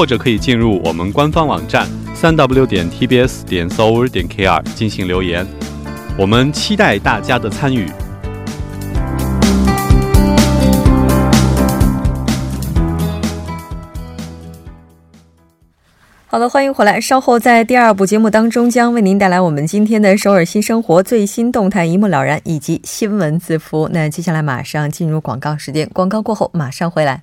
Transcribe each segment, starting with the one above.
或者可以进入我们官方网站三 w 点 tbs 点 s o u r 点 kr 进行留言。我们期待大家的参与。好的，欢迎回来。稍后在第二部节目当中，将为您带来我们今天的首尔新生活最新动态一目了然，以及新闻字符。那接下来马上进入广告时间，广告过后马上回来。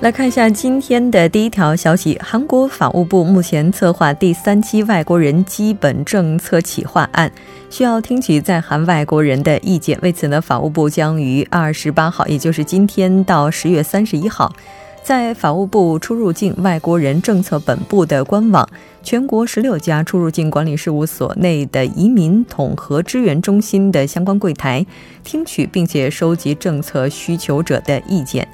来看一下今天的第一条消息：韩国法务部目前策划第三期外国人基本政策企划案，需要听取在韩外国人的意见。为此呢，法务部将于二十八号，也就是今天到十月三十一号，在法务部出入境外国人政策本部的官网、全国十六家出入境管理事务所内的移民统合支援中心的相关柜台，听取并且收集政策需求者的意见。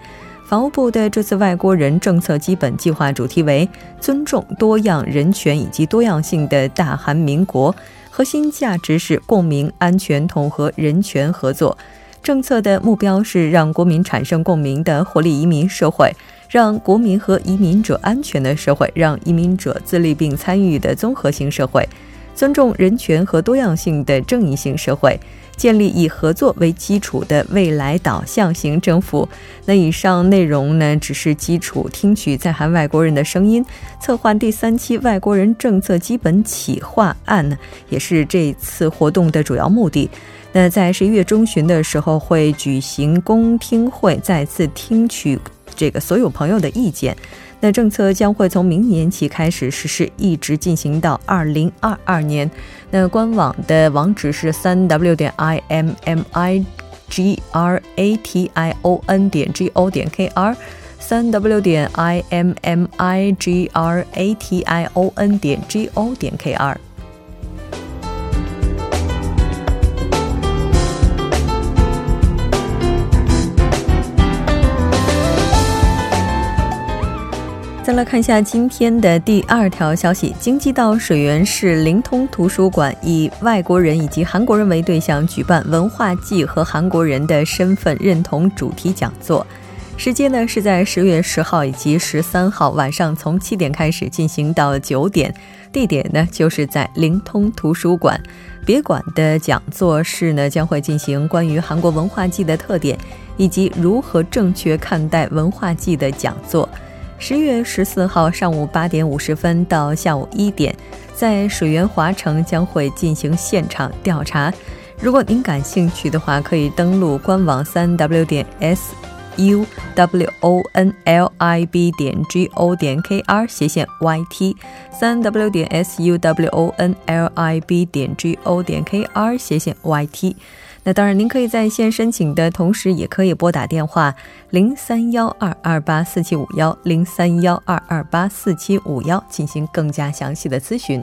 法务部的这次外国人政策基本计划主题为“尊重多样人权以及多样性的大韩民国”，核心价值是共鸣、安全、统合、人权、合作。政策的目标是让国民产生共鸣的活力移民社会，让国民和移民者安全的社会，让移民者自立并参与的综合性社会，尊重人权和多样性的正义性社会。建立以合作为基础的未来导向型政府。那以上内容呢，只是基础，听取在韩外国人的声音。策划第三期外国人政策基本企划案呢，也是这次活动的主要目的。那在十一月中旬的时候会举行公听会，再次听取这个所有朋友的意见。那政策将会从明年起开始实施，一直进行到二零二二年。那官网的网址是三 w 点 i m m i g r a t i o n 点 g o 点 k r，三 w 点 i m m i g r a t i o n 点 g o 点 k r。再来看一下今天的第二条消息：京畿道水源市灵通图书馆以外国人以及韩国人为对象，举办文化祭和韩国人的身份认同主题讲座。时间呢是在十月十号以及十三号晚上，从七点开始进行到九点。地点呢就是在灵通图书馆别馆的讲座室呢，将会进行关于韩国文化祭的特点以及如何正确看待文化祭的讲座。十月十四号上午八点五十分到下午一点，在水源华城将会进行现场调查。如果您感兴趣的话，可以登录官网三 w 点 s u w o n l i b 点 g o 点 k r 斜线 y t 三 w 点 s u w o n l i b 点 g o 点 k r 斜线 y t。那当然，您可以在线申请的同时，也可以拨打电话零三幺二二八四七五幺零三幺二二八四七五幺进行更加详细的咨询。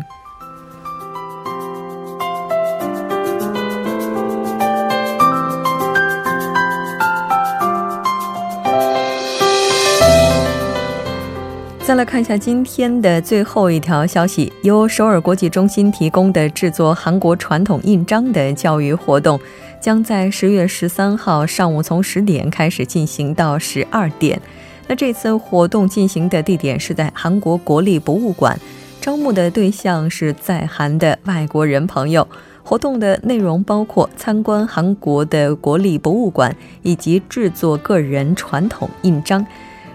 再来看一下今天的最后一条消息，由首尔国际中心提供的制作韩国传统印章的教育活动。将在十月十三号上午从十点开始进行到十二点。那这次活动进行的地点是在韩国国立博物馆，招募的对象是在韩的外国人朋友。活动的内容包括参观韩国的国立博物馆以及制作个人传统印章。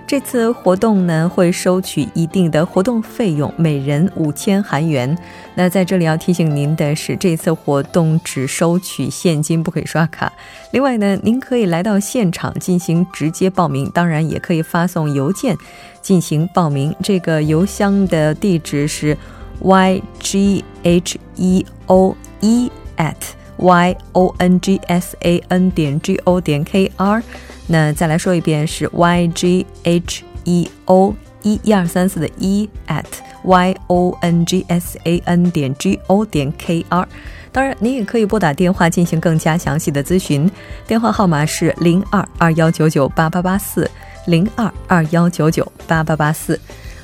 这次活动呢会收取一定的活动费用，每人五千韩元。那在这里要提醒您的是，这次活动只收取现金，不可以刷卡。另外呢，您可以来到现场进行直接报名，当然也可以发送邮件进行报名。这个邮箱的地址是 y g h e o e at y o n g s a n 点 g o 点 k r。那再来说一遍是 y g h e o 一一二三四的一 at y o n g s a n 点 g o 点 k r。当然，您也可以拨打电话进行更加详细的咨询，电话号码是零二二幺九九八八八四零二二幺九九八八八四。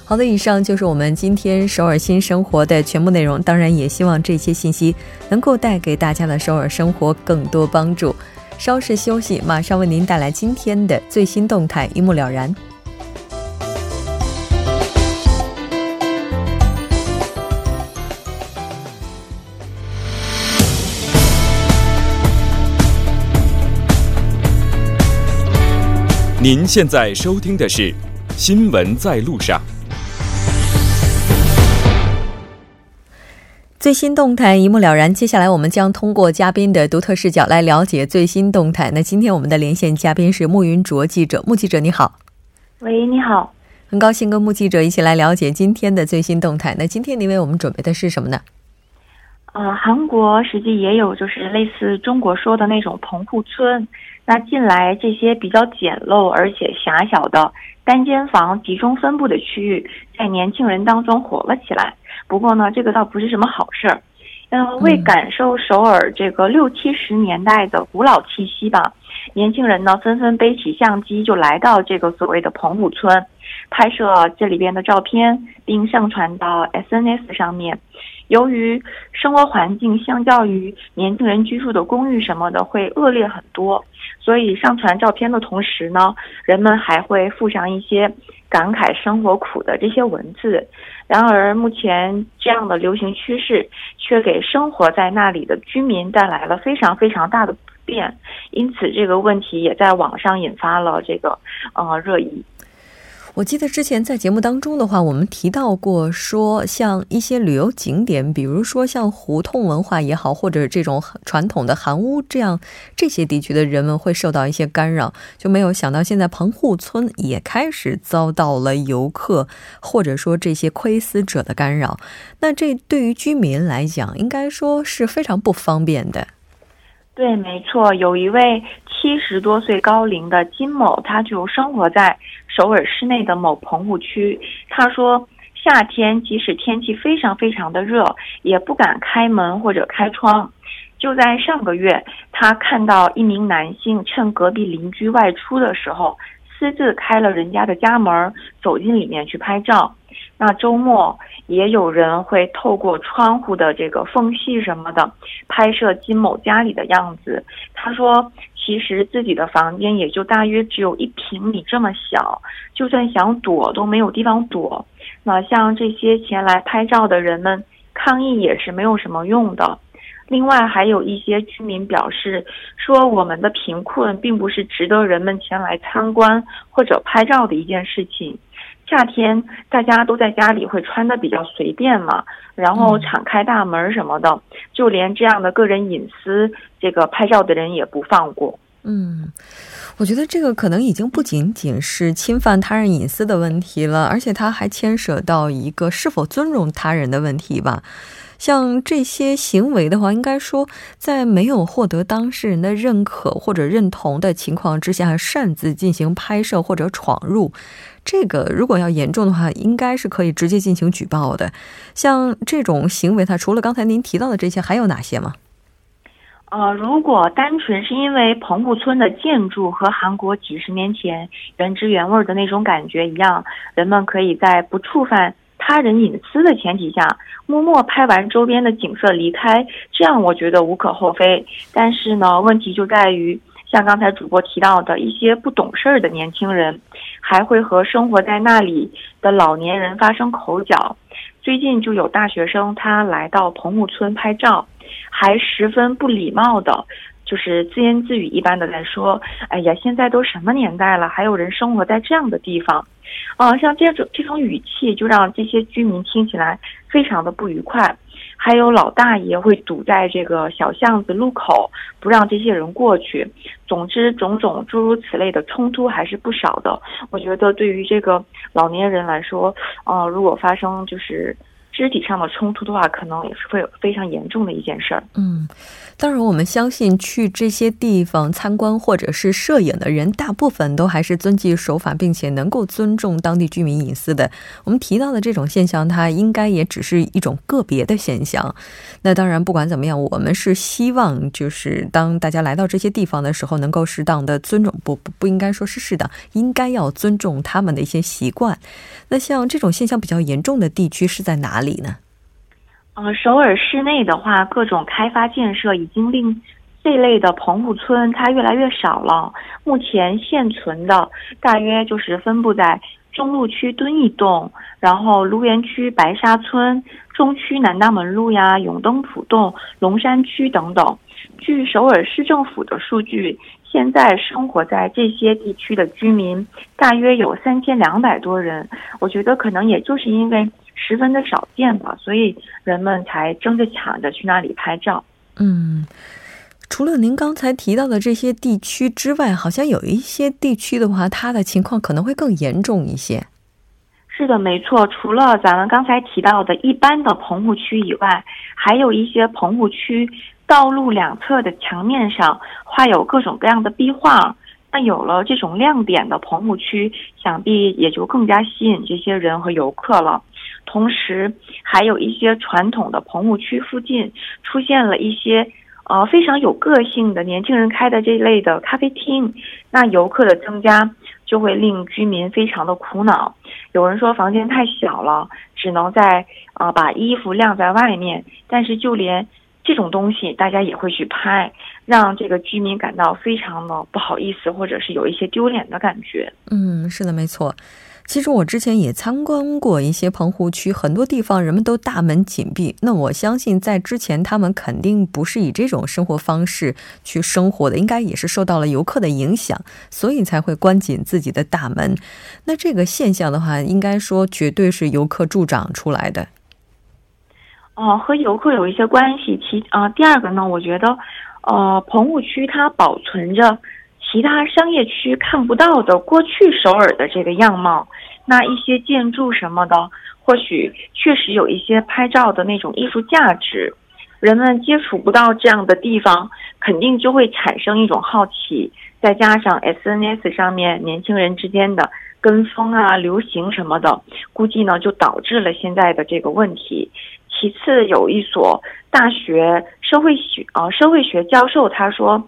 好的，以上就是我们今天首尔新生活的全部内容。当然，也希望这些信息能够带给大家的首尔生活更多帮助。稍事休息，马上为您带来今天的最新动态，一目了然。您现在收听的是《新闻在路上》。最新动态一目了然。接下来，我们将通过嘉宾的独特视角来了解最新动态。那今天我们的连线嘉宾是穆云卓记者，穆记者你好。喂，你好。很高兴跟穆记者一起来了解今天的最新动态。那今天您为我们准备的是什么呢？呃，韩国实际也有就是类似中国说的那种棚户村。那近来这些比较简陋而且狭小的单间房集中分布的区域，在年轻人当中火了起来。不过呢，这个倒不是什么好事儿。嗯，为感受首尔这个六七十年代的古老气息吧，年轻人呢纷纷背起相机就来到这个所谓的棚户村，拍摄这里边的照片，并上传到 SNS 上面。由于生活环境相较于年轻人居住的公寓什么的会恶劣很多，所以上传照片的同时呢，人们还会附上一些感慨生活苦的这些文字。然而，目前这样的流行趋势却给生活在那里的居民带来了非常非常大的不便，因此这个问题也在网上引发了这个呃热议。我记得之前在节目当中的话，我们提到过，说像一些旅游景点，比如说像胡同文化也好，或者这种传统的韩屋这样，这些地区的人们会受到一些干扰，就没有想到现在棚户村也开始遭到了游客或者说这些窥私者的干扰。那这对于居民来讲，应该说是非常不方便的。对，没错，有一位七十多岁高龄的金某，他就生活在首尔市内的某棚户区。他说，夏天即使天气非常非常的热，也不敢开门或者开窗。就在上个月，他看到一名男性趁隔壁邻居外出的时候，私自开了人家的家门，走进里面去拍照。那周末也有人会透过窗户的这个缝隙什么的拍摄金某家里的样子。他说，其实自己的房间也就大约只有一平米这么小，就算想躲都没有地方躲。那像这些前来拍照的人们抗议也是没有什么用的。另外还有一些居民表示说，我们的贫困并不是值得人们前来参观或者拍照的一件事情。夏天大家都在家里会穿的比较随便嘛，然后敞开大门什么的，就连这样的个人隐私，这个拍照的人也不放过。嗯，我觉得这个可能已经不仅仅是侵犯他人隐私的问题了，而且它还牵涉到一个是否尊重他人的问题吧。像这些行为的话，应该说在没有获得当事人的认可或者认同的情况之下，擅自进行拍摄或者闯入。这个如果要严重的话，应该是可以直接进行举报的。像这种行为，它除了刚才您提到的这些，还有哪些吗？呃，如果单纯是因为棚户村的建筑和韩国几十年前原汁原味的那种感觉一样，人们可以在不触犯他人隐私的前提下，默默拍完周边的景色离开，这样我觉得无可厚非。但是呢，问题就在于。像刚才主播提到的一些不懂事儿的年轻人，还会和生活在那里的老年人发生口角。最近就有大学生他来到棚户村拍照，还十分不礼貌的就是自言自语一般的在说：“哎呀，现在都什么年代了，还有人生活在这样的地方？”啊，像这种这种语气，就让这些居民听起来非常的不愉快。还有老大爷会堵在这个小巷子路口，不让这些人过去。总之，种种诸如此类的冲突还是不少的。我觉得，对于这个老年人来说，呃，如果发生就是。肢体上的冲突的话，可能也是会有非常严重的一件事儿。嗯，当然，我们相信去这些地方参观或者是摄影的人，大部分都还是遵纪守法，并且能够尊重当地居民隐私的。我们提到的这种现象，它应该也只是一种个别的现象。那当然，不管怎么样，我们是希望就是当大家来到这些地方的时候，能够适当的尊重，不不不应该说是适当，应该要尊重他们的一些习惯。那像这种现象比较严重的地区是在哪里？里呢？呃，首尔市内的话，各种开发建设已经令这类的棚户村它越来越少了。目前现存的大约就是分布在中路区敦义洞，然后卢园区白沙村、中区南大门路呀、永登浦洞、龙山区等等。据首尔市政府的数据，现在生活在这些地区的居民大约有三千两百多人。我觉得可能也就是因为。十分的少见吧，所以人们才争着抢着去那里拍照。嗯，除了您刚才提到的这些地区之外，好像有一些地区的话，它的情况可能会更严重一些。是的，没错。除了咱们刚才提到的一般的棚户区以外，还有一些棚户区道路两侧的墙面上画有各种各样的壁画。那有了这种亮点的棚户区，想必也就更加吸引这些人和游客了。同时，还有一些传统的棚户区附近出现了一些呃非常有个性的年轻人开的这类的咖啡厅。那游客的增加就会令居民非常的苦恼。有人说房间太小了，只能在呃把衣服晾在外面。但是就连这种东西，大家也会去拍，让这个居民感到非常的不好意思，或者是有一些丢脸的感觉。嗯，是的，没错。其实我之前也参观过一些棚户区，很多地方人们都大门紧闭。那我相信在之前他们肯定不是以这种生活方式去生活的，应该也是受到了游客的影响，所以才会关紧自己的大门。那这个现象的话，应该说绝对是游客助长出来的。哦，和游客有一些关系。其啊，第二个呢，我觉得，呃，棚户区它保存着。其他商业区看不到的过去首尔的这个样貌，那一些建筑什么的，或许确实有一些拍照的那种艺术价值。人们接触不到这样的地方，肯定就会产生一种好奇。再加上 SNS 上面年轻人之间的跟风啊、流行什么的，估计呢就导致了现在的这个问题。其次，有一所大学社会学呃社会学教授他说。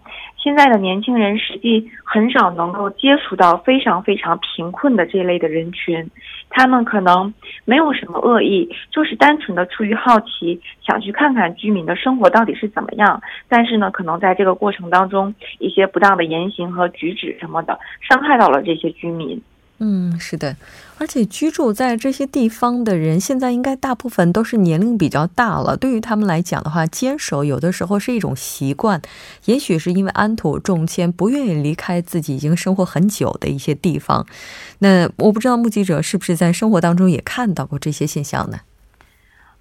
现在的年轻人实际很少能够接触到非常非常贫困的这类的人群，他们可能没有什么恶意，就是单纯的出于好奇，想去看看居民的生活到底是怎么样。但是呢，可能在这个过程当中，一些不当的言行和举止什么的，伤害到了这些居民。嗯，是的，而且居住在这些地方的人，现在应该大部分都是年龄比较大了。对于他们来讲的话，坚守有的时候是一种习惯，也许是因为安土重迁，不愿意离开自己已经生活很久的一些地方。那我不知道目击者是不是在生活当中也看到过这些现象呢？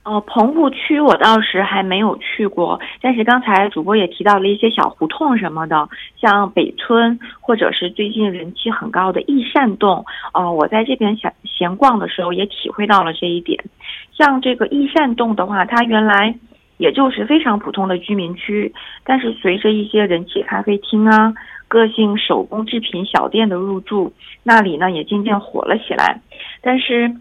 呃，棚户区我倒是还没有去过，但是刚才主播也提到了一些小胡同什么的，像北村或者是最近人气很高的益善洞，呃，我在这边闲闲逛的时候也体会到了这一点。像这个益善洞的话，它原来也就是非常普通的居民区，但是随着一些人气咖啡厅啊、个性手工制品小店的入驻，那里呢也渐渐火了起来，但是。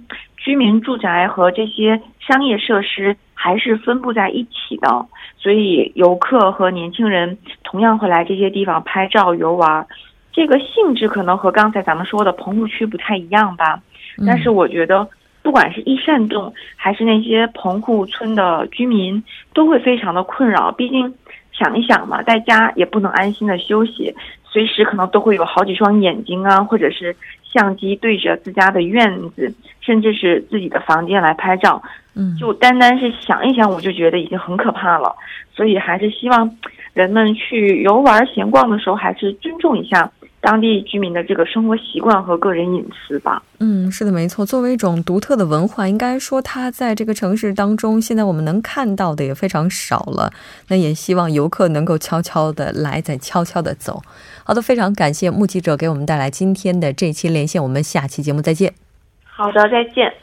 居民住宅和这些商业设施还是分布在一起的，所以游客和年轻人同样会来这些地方拍照游玩。这个性质可能和刚才咱们说的棚户区不太一样吧。但是我觉得，不管是一善洞还是那些棚户村的居民，都会非常的困扰。毕竟想一想嘛，在家也不能安心的休息，随时可能都会有好几双眼睛啊，或者是。相机对着自家的院子，甚至是自己的房间来拍照，嗯，就单单是想一想，我就觉得已经很可怕了。所以还是希望人们去游玩闲逛的时候，还是尊重一下。当地居民的这个生活习惯和个人隐私吧。嗯，是的，没错。作为一种独特的文化，应该说它在这个城市当中，现在我们能看到的也非常少了。那也希望游客能够悄悄的来，再悄悄的走。好的，非常感谢目击者给我们带来今天的这期连线。我们下期节目再见。好的，再见。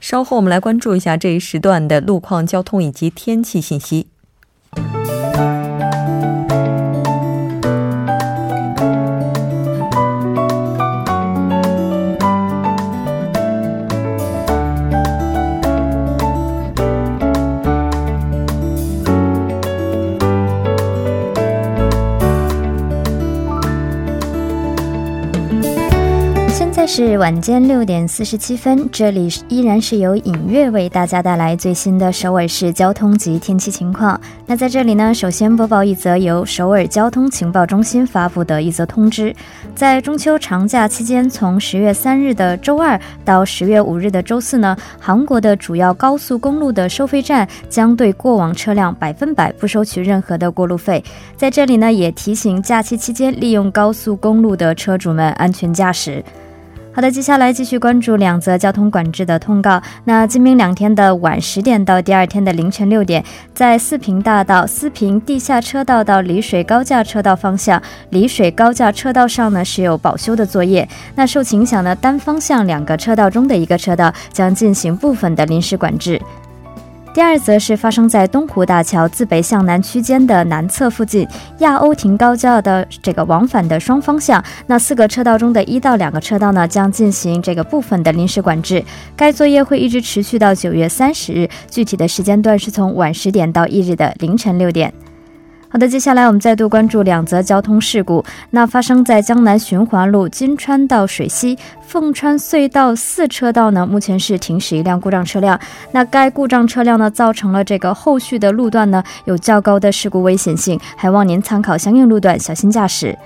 稍后我们来关注一下这一时段的路况、交通以及天气信息。是晚间六点四十七分，这里依然是由影月为大家带来最新的首尔市交通及天气情况。那在这里呢，首先播报一则由首尔交通情报中心发布的一则通知：在中秋长假期间，从十月三日的周二到十月五日的周四呢，韩国的主要高速公路的收费站将对过往车辆百分百不收取任何的过路费。在这里呢，也提醒假期期间利用高速公路的车主们安全驾驶。好的，接下来继续关注两则交通管制的通告。那今明两天的晚十点到第二天的凌晨六点，在四平大道四平地下车道到丽水高架车道方向，丽水高架车道上呢是有保修的作业。那受影响呢，单方向两个车道中的一个车道将进行部分的临时管制。第二则是发生在东湖大桥自北向南区间的南侧附近亚欧亭高架的这个往返的双方向，那四个车道中的一到两个车道呢将进行这个部分的临时管制，该作业会一直持续到九月三十日，具体的时间段是从晚十点到翌日的凌晨六点。好的，接下来我们再度关注两则交通事故。那发生在江南循环路金川到水西凤川隧道四车道呢，目前是停驶一辆故障车辆。那该故障车辆呢，造成了这个后续的路段呢有较高的事故危险性，还望您参考相应路段，小心驾驶。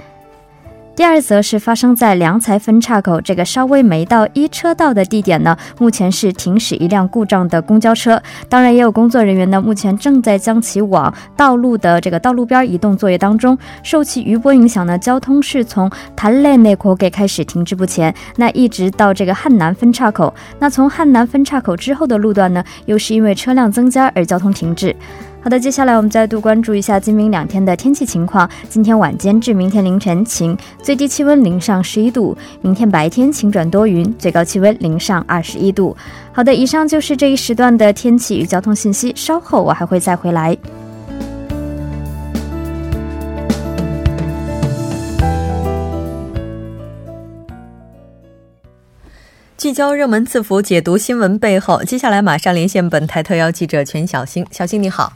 第二则是发生在良才分岔口这个稍微没到一车道的地点呢，目前是停驶一辆故障的公交车，当然也有工作人员呢，目前正在将其往道路的这个道路边移动作业当中。受其余波影响呢，交通是从潭内内口给开始停滞不前，那一直到这个汉南分岔口，那从汉南分岔口之后的路段呢，又是因为车辆增加而交通停滞。好的，接下来我们再度关注一下今明两天的天气情况。今天晚间至明天凌晨晴，最低气温零上十一度；明天白天晴转多云，最高气温零上二十一度。好的，以上就是这一时段的天气与交通信息。稍后我还会再回来。聚焦热门字符，解读新闻背后。接下来马上连线本台特邀记者全小星。小星你好。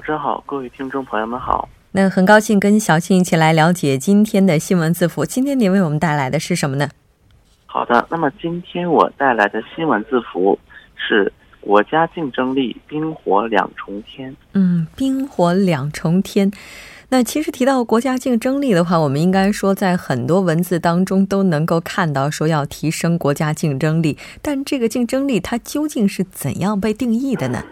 主持人好，各位听众朋友们好。那很高兴跟小庆一起来了解今天的新闻字符。今天您为我们带来的是什么呢？好的，那么今天我带来的新闻字符是“国家竞争力冰火两重天”。嗯，冰火两重天。那其实提到国家竞争力的话，我们应该说在很多文字当中都能够看到说要提升国家竞争力，但这个竞争力它究竟是怎样被定义的呢？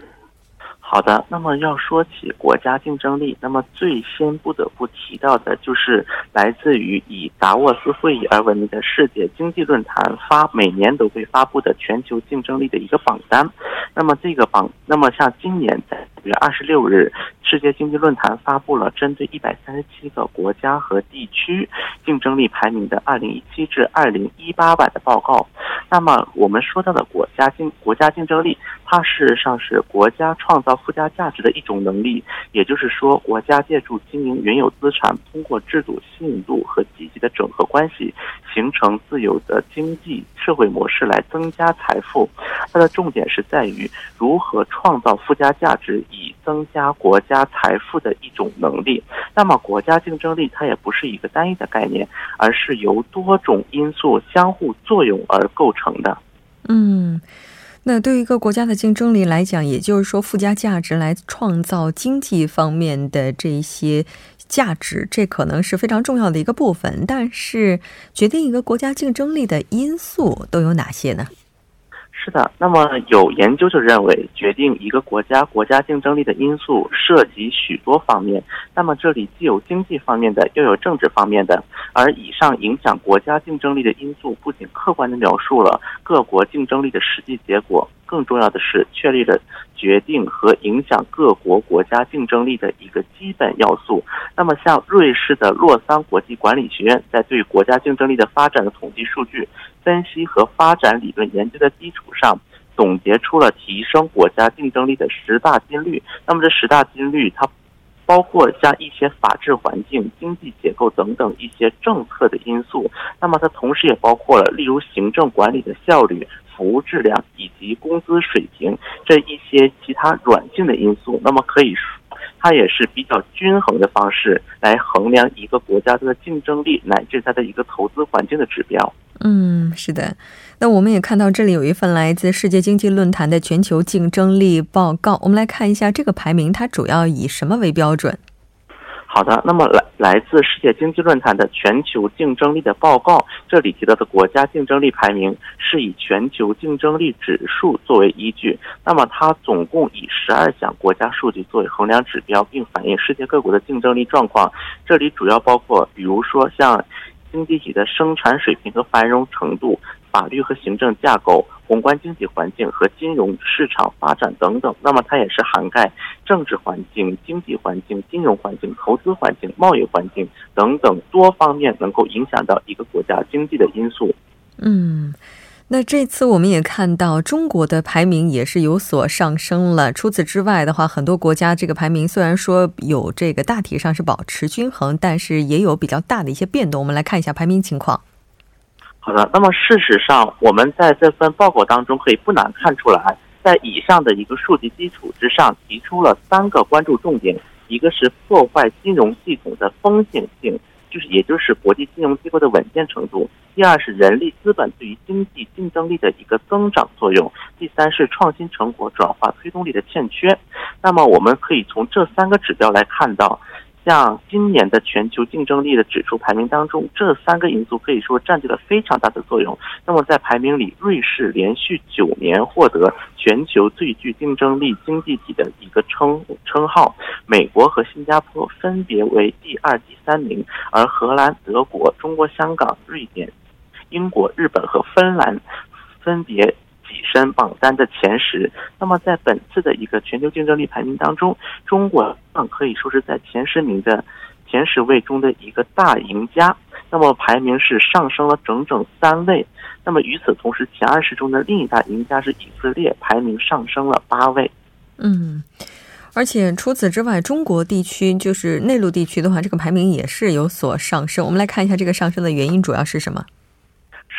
好的，那么要说起国家竞争力，那么最先不得不提到的就是来自于以达沃斯会议而闻名的世界经济论坛发每年都会发布的全球竞争力的一个榜单。那么这个榜，那么像今年在五月二十六日，世界经济论坛发布了针对一百三十七个国家和地区竞争力排名的二零一七至二零一八版的报告。那么我们说到的国家竞国家竞争力，它事实上是国家创造。附加价值的一种能力，也就是说，国家借助经营原有资产，通过制度信用度和积极的整合关系，形成自由的经济社会模式来增加财富。它的重点是在于如何创造附加价值，以增加国家财富的一种能力。那么，国家竞争力它也不是一个单一的概念，而是由多种因素相互作用而构成的。嗯。那对于一个国家的竞争力来讲，也就是说附加价值来创造经济方面的这些价值，这可能是非常重要的一个部分。但是，决定一个国家竞争力的因素都有哪些呢？是的，那么有研究就认为，决定一个国家国家竞争力的因素涉及许多方面。那么这里既有经济方面的，又有政治方面的。而以上影响国家竞争力的因素，不仅客观地描述了各国竞争力的实际结果，更重要的是确立了决定和影响各国国家竞争力的一个基本要素。那么，像瑞士的洛桑国际管理学院在对国家竞争力的发展的统计数据。分析和发展理论研究的基础上，总结出了提升国家竞争力的十大金律。那么这十大金律，它包括像一些法治环境、经济结构等等一些政策的因素。那么它同时也包括了，例如行政管理的效率、服务质量以及工资水平这一些其他软性的因素。那么可以说。它也是比较均衡的方式来衡量一个国家的竞争力乃至它的一个投资环境的指标。嗯，是的。那我们也看到这里有一份来自世界经济论坛的全球竞争力报告，我们来看一下这个排名，它主要以什么为标准？好的，那么来来自世界经济论坛的全球竞争力的报告，这里提到的国家竞争力排名是以全球竞争力指数作为依据。那么它总共以十二项国家数据作为衡量指标，并反映世界各国的竞争力状况。这里主要包括，比如说像经济体的生产水平和繁荣程度。法律和行政架构、宏观经济环境和金融市场发展等等，那么它也是涵盖政治环境、经济环境、金融环境、投资环境、贸易环境等等多方面能够影响到一个国家经济的因素。嗯，那这次我们也看到中国的排名也是有所上升了。除此之外的话，很多国家这个排名虽然说有这个大体上是保持均衡，但是也有比较大的一些变动。我们来看一下排名情况。好的，那么事实上，我们在这份报告当中可以不难看出来，在以上的一个数据基础之上，提出了三个关注重点：一个是破坏金融系统的风险性，就是也就是国际金融机构的稳健程度；第二是人力资本对于经济竞争力的一个增长作用；第三是创新成果转化推动力的欠缺。那么，我们可以从这三个指标来看到。像今年的全球竞争力的指数排名当中，这三个因素可以说占据了非常大的作用。那么在排名里，瑞士连续九年获得全球最具竞争力经济体的一个称称号，美国和新加坡分别为第二、第三名，而荷兰、德国、中国香港、瑞典、英国、日本和芬兰分别。跻身榜单的前十。那么，在本次的一个全球竞争力排名当中，中国可以说是在前十名的前十位中的一个大赢家。那么，排名是上升了整整三位。那么，与此同时，前二十中的另一大赢家是以色列，排名上升了八位。嗯，而且除此之外，中国地区就是内陆地区的话，这个排名也是有所上升。我们来看一下这个上升的原因主要是什么。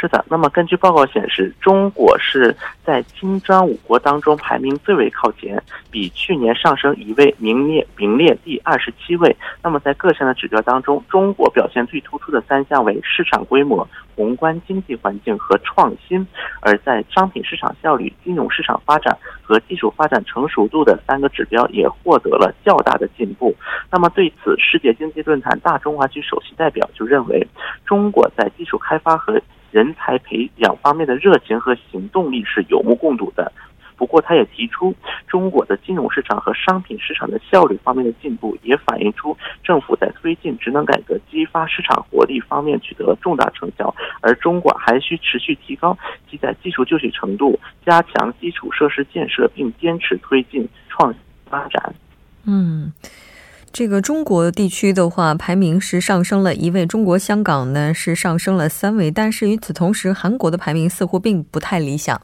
是的，那么根据报告显示，中国是在金砖五国当中排名最为靠前，比去年上升一位，名列名列第二十七位。那么在各项的指标当中，中国表现最突出的三项为市场规模、宏观经济环境和创新；而在商品市场效率、金融市场发展和技术发展成熟度的三个指标也获得了较大的进步。那么对此，世界经济论坛大中华区首席代表就认为，中国在技术开发和人才培养方面的热情和行动力是有目共睹的。不过，他也提出，中国的金融市场和商品市场的效率方面的进步，也反映出政府在推进职能改革、激发市场活力方面取得了重大成效。而中国还需持续提高其在技术就绪程度，加强基础设施建设，并坚持推进创新发展。嗯。这个中国地区的话，排名是上升了一位，中国香港呢是上升了三位，但是与此同时，韩国的排名似乎并不太理想。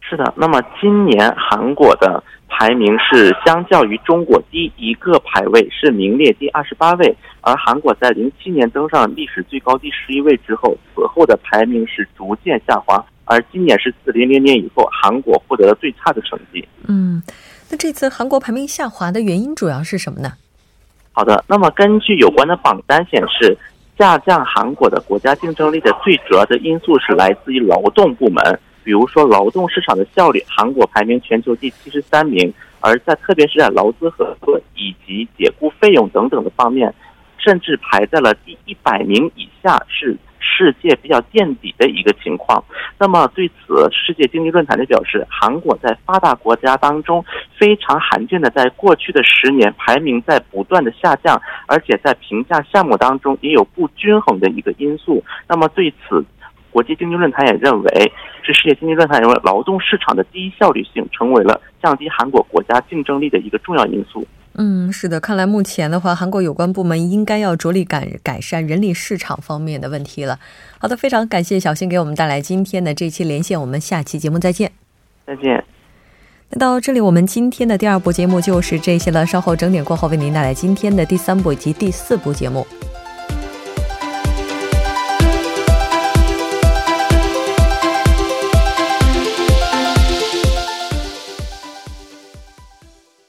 是的，那么今年韩国的排名是相较于中国低一个排位，是名列第二十八位，而韩国在零七年登上历史最高第十一位之后，此后的排名是逐渐下滑，而今年是自零零年以后，韩国获得了最差的成绩。嗯，那这次韩国排名下滑的原因主要是什么呢？好的，那么根据有关的榜单显示，下降韩国的国家竞争力的最主要的因素是来自于劳动部门，比如说劳动市场的效率，韩国排名全球第七十三名，而在特别是在劳资合作以及解雇费用等等的方面，甚至排在了第一百名以下，是世界比较垫底的一个情况。那么对此，世界经济论坛就表示，韩国在发达国家当中非常罕见的，在过去的十年排名在不断的下降，而且在评价项目当中也有不均衡的一个因素。那么对此，国际经济论坛也认为，是世界经济论坛认为，劳动市场的低效率性成为了降低韩国国家竞争力的一个重要因素。嗯，是的，看来目前的话，韩国有关部门应该要着力改改善人力市场方面的问题了。好的，非常感谢小新给我们带来今天的这期连线，我们下期节目再见。再见。那到这里，我们今天的第二部节目就是这些了。稍后整点过后，为您带来今天的第三部以及第四部节目。